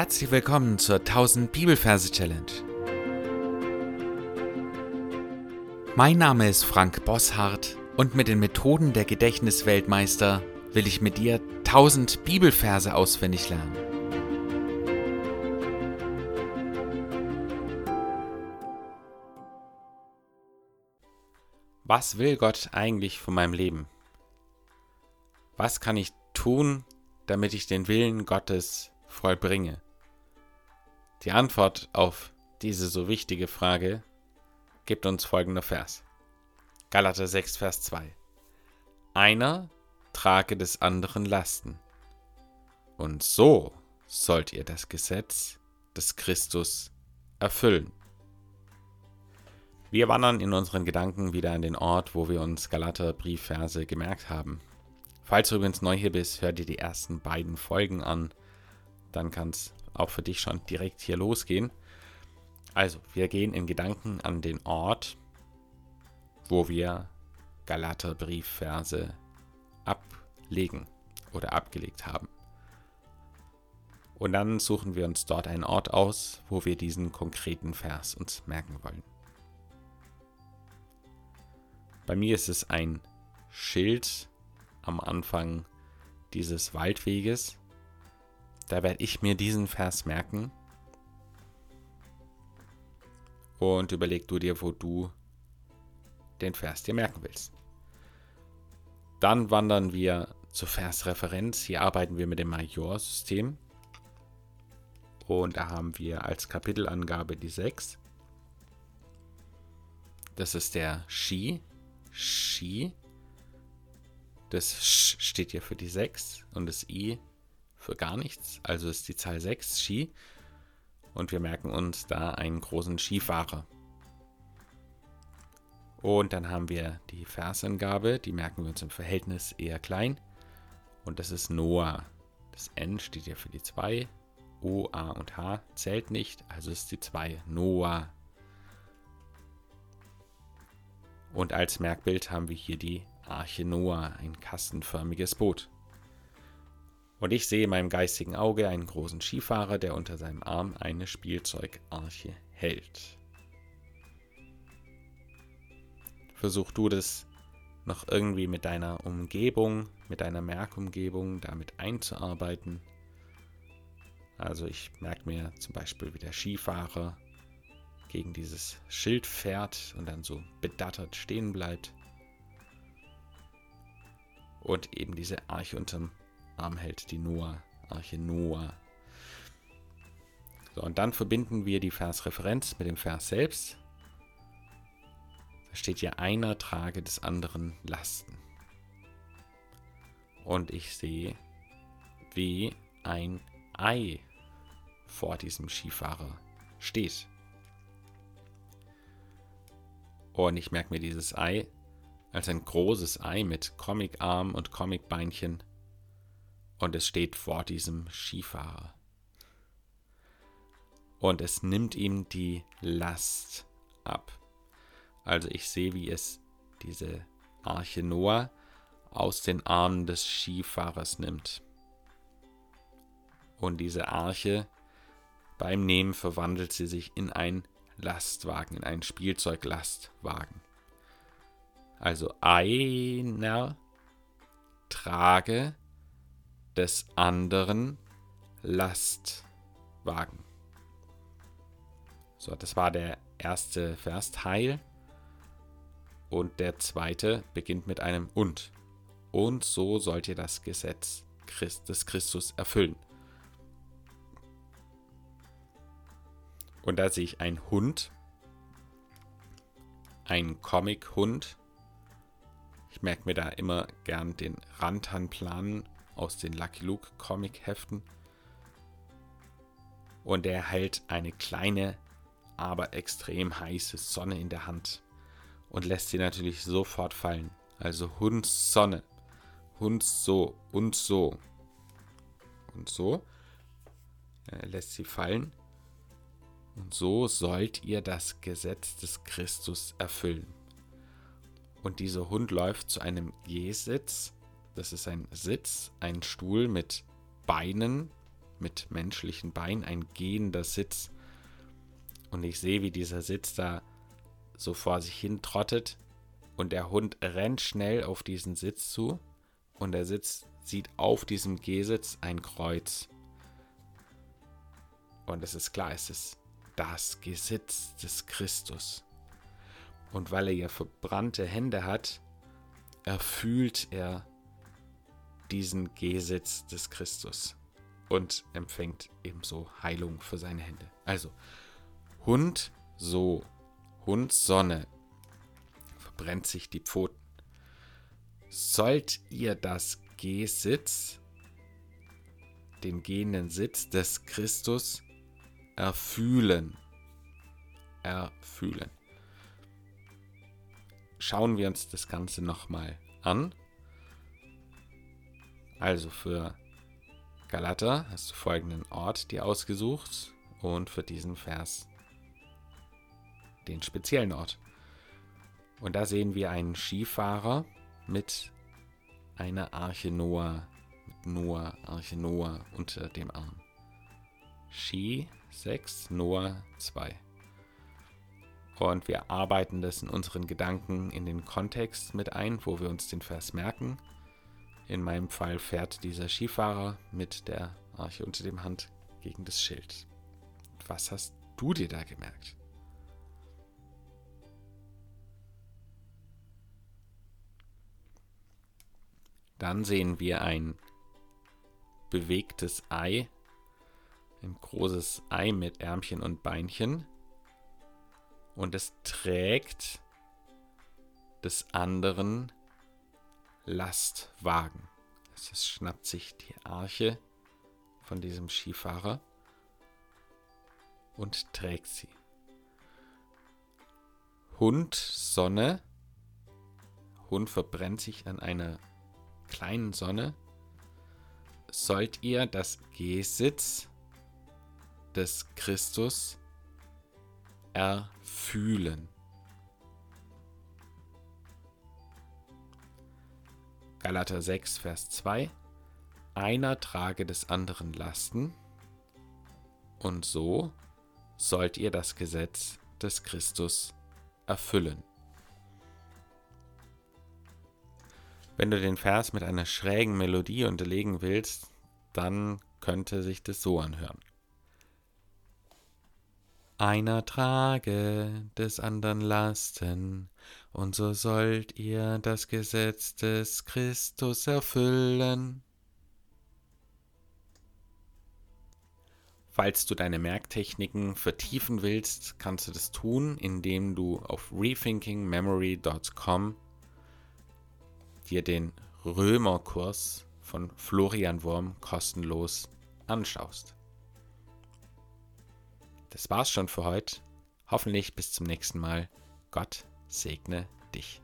Herzlich willkommen zur 1000 Bibelverse Challenge. Mein Name ist Frank Bosshardt und mit den Methoden der Gedächtnisweltmeister will ich mit dir 1000 Bibelverse auswendig lernen. Was will Gott eigentlich von meinem Leben? Was kann ich tun, damit ich den Willen Gottes vollbringe? Die Antwort auf diese so wichtige Frage gibt uns folgender Vers. Galater 6, Vers 2. Einer trage des anderen Lasten. Und so sollt ihr das Gesetz des Christus erfüllen. Wir wandern in unseren Gedanken wieder an den Ort, wo wir uns Galater Briefverse gemerkt haben. Falls du übrigens neu hier bist, hör dir die ersten beiden Folgen an. Dann kann es auch für dich schon direkt hier losgehen. Also, wir gehen in Gedanken an den Ort, wo wir Galater Briefverse ablegen oder abgelegt haben. Und dann suchen wir uns dort einen Ort aus, wo wir diesen konkreten Vers uns merken wollen. Bei mir ist es ein Schild am Anfang dieses Waldweges. Da werde ich mir diesen Vers merken. Und überleg du dir, wo du den Vers dir merken willst. Dann wandern wir zur Versreferenz. Hier arbeiten wir mit dem Major-System. Und da haben wir als Kapitelangabe die 6. Das ist der Ski. Ski. Das Sch steht hier für die 6 und das I für gar nichts. Also ist die Zahl 6 Ski. Und wir merken uns da einen großen Skifahrer. Und dann haben wir die Versangabe, die merken wir uns im Verhältnis eher klein. Und das ist Noah. Das N steht hier für die 2. O, A und H zählt nicht, also ist die 2 Noah. Und als Merkbild haben wir hier die Arche Noah, ein kastenförmiges Boot. Und ich sehe in meinem geistigen Auge einen großen Skifahrer, der unter seinem Arm eine Spielzeugarche hält. Versuch du das noch irgendwie mit deiner Umgebung, mit deiner Merkumgebung damit einzuarbeiten. Also ich merke mir zum Beispiel, wie der Skifahrer gegen dieses Schild fährt und dann so bedattert stehen bleibt. Und eben diese Arche unterm Arm hält, die Noah, Arche Noah. So, und dann verbinden wir die Versreferenz mit dem Vers selbst. Da steht ja, einer trage des anderen Lasten. Und ich sehe, wie ein Ei vor diesem Skifahrer steht. Und ich merke mir dieses Ei als ein großes Ei mit Comicarm und Comicbeinchen. Und es steht vor diesem Skifahrer. Und es nimmt ihm die Last ab. Also ich sehe, wie es diese Arche Noah aus den Armen des Skifahrers nimmt. Und diese Arche beim Nehmen verwandelt sie sich in ein Lastwagen, in einen Spielzeuglastwagen. Also einer trage des anderen Lastwagen. So, das war der erste Versteil. Und der zweite beginnt mit einem und. Und so sollt ihr das Gesetz des Christus erfüllen. Und da sehe ich einen Hund, einen Comic-Hund. Ich merke mir da immer gern den Rantanplan aus den Lucky Luke Comic-Heften. Und er hält eine kleine, aber extrem heiße Sonne in der Hand und lässt sie natürlich sofort fallen. Also Hund Sonne, Hund so und so und so. Er lässt sie fallen. Und so sollt ihr das Gesetz des Christus erfüllen. Und dieser Hund läuft zu einem Jesitz. Das ist ein Sitz, ein Stuhl mit Beinen, mit menschlichen Beinen, ein gehender Sitz. Und ich sehe, wie dieser Sitz da so vor sich hin trottet und der Hund rennt schnell auf diesen Sitz zu und der Sitz sieht auf diesem Gehsitz ein Kreuz. Und es ist klar, es ist das Gesitz des Christus. Und weil er ja verbrannte Hände hat, erfühlt er diesen Gehsitz des Christus und empfängt ebenso Heilung für seine Hände. Also, Hund so, Hund Sonne, verbrennt sich die Pfoten. Sollt ihr das Gehsitz, den gehenden Sitz des Christus erfühlen, erfühlen. Schauen wir uns das Ganze nochmal an. Also für Galater hast du folgenden Ort dir ausgesucht und für diesen Vers den speziellen Ort. Und da sehen wir einen Skifahrer mit einer Arche Noah, mit Noah, Arche Noah unter dem Arm. Ski 6, Noah 2. Und wir arbeiten das in unseren Gedanken in den Kontext mit ein, wo wir uns den Vers merken. In meinem Fall fährt dieser Skifahrer mit der Arche unter dem Hand gegen das Schild. Was hast du dir da gemerkt? Dann sehen wir ein bewegtes Ei, ein großes Ei mit Ärmchen und Beinchen. Und es trägt des anderen Lastwagen. Es schnappt sich die Arche von diesem Skifahrer und trägt sie. Hund Sonne. Hund verbrennt sich an einer kleinen Sonne sollt ihr das Gesitz des Christus erfühlen. Galater 6, Vers 2. Einer trage des anderen Lasten, und so sollt ihr das Gesetz des Christus erfüllen. Wenn du den Vers mit einer schrägen Melodie unterlegen willst, dann könnte sich das so anhören. Einer trage des anderen Lasten, und so sollt ihr das Gesetz des Christus erfüllen. Falls du deine Merktechniken vertiefen willst, kannst du das tun, indem du auf rethinkingmemory.com dir den Römerkurs von Florian Wurm kostenlos anschaust. Das war's schon für heute. Hoffentlich bis zum nächsten Mal. Gott segne dich.